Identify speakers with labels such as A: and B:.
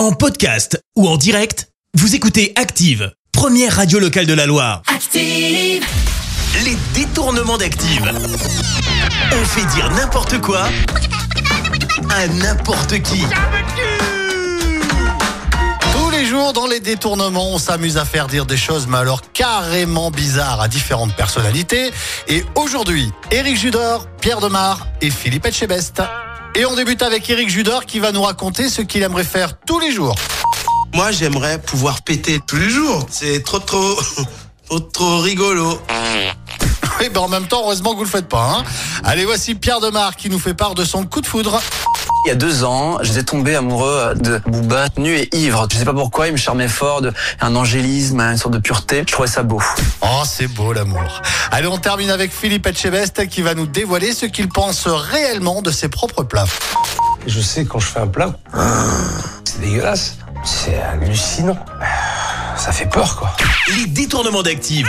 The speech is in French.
A: En podcast ou en direct, vous écoutez Active, première radio locale de la Loire.
B: Active.
A: Les détournements d'Active. On fait dire n'importe quoi à n'importe qui.
C: Tous les jours, dans les détournements, on s'amuse à faire dire des choses, mais alors carrément bizarres à différentes personnalités. Et aujourd'hui, Éric Judor, Pierre Demar et Philippe Etchebest. Et on débute avec Éric Judor qui va nous raconter ce qu'il aimerait faire tous les jours.
D: Moi, j'aimerais pouvoir péter tous les jours. C'est trop, trop, trop, trop rigolo.
C: Oui, ben en même temps, heureusement que vous le faites pas. Hein. Allez, voici Pierre Demar qui nous fait part de son coup de foudre.
E: Il y a deux ans, j'étais tombé amoureux de Booba, nu et ivre. Je sais pas pourquoi, il me charmait fort, de, un angélisme, une sorte de pureté. Je trouvais ça beau.
C: Oh, c'est beau l'amour. Allez, on termine avec Philippe Etchebest qui va nous dévoiler ce qu'il pense réellement de ses propres plats.
F: Je sais quand je fais un plat, c'est dégueulasse, c'est hallucinant. Ça fait peur quoi.
A: Les détournements d'Active.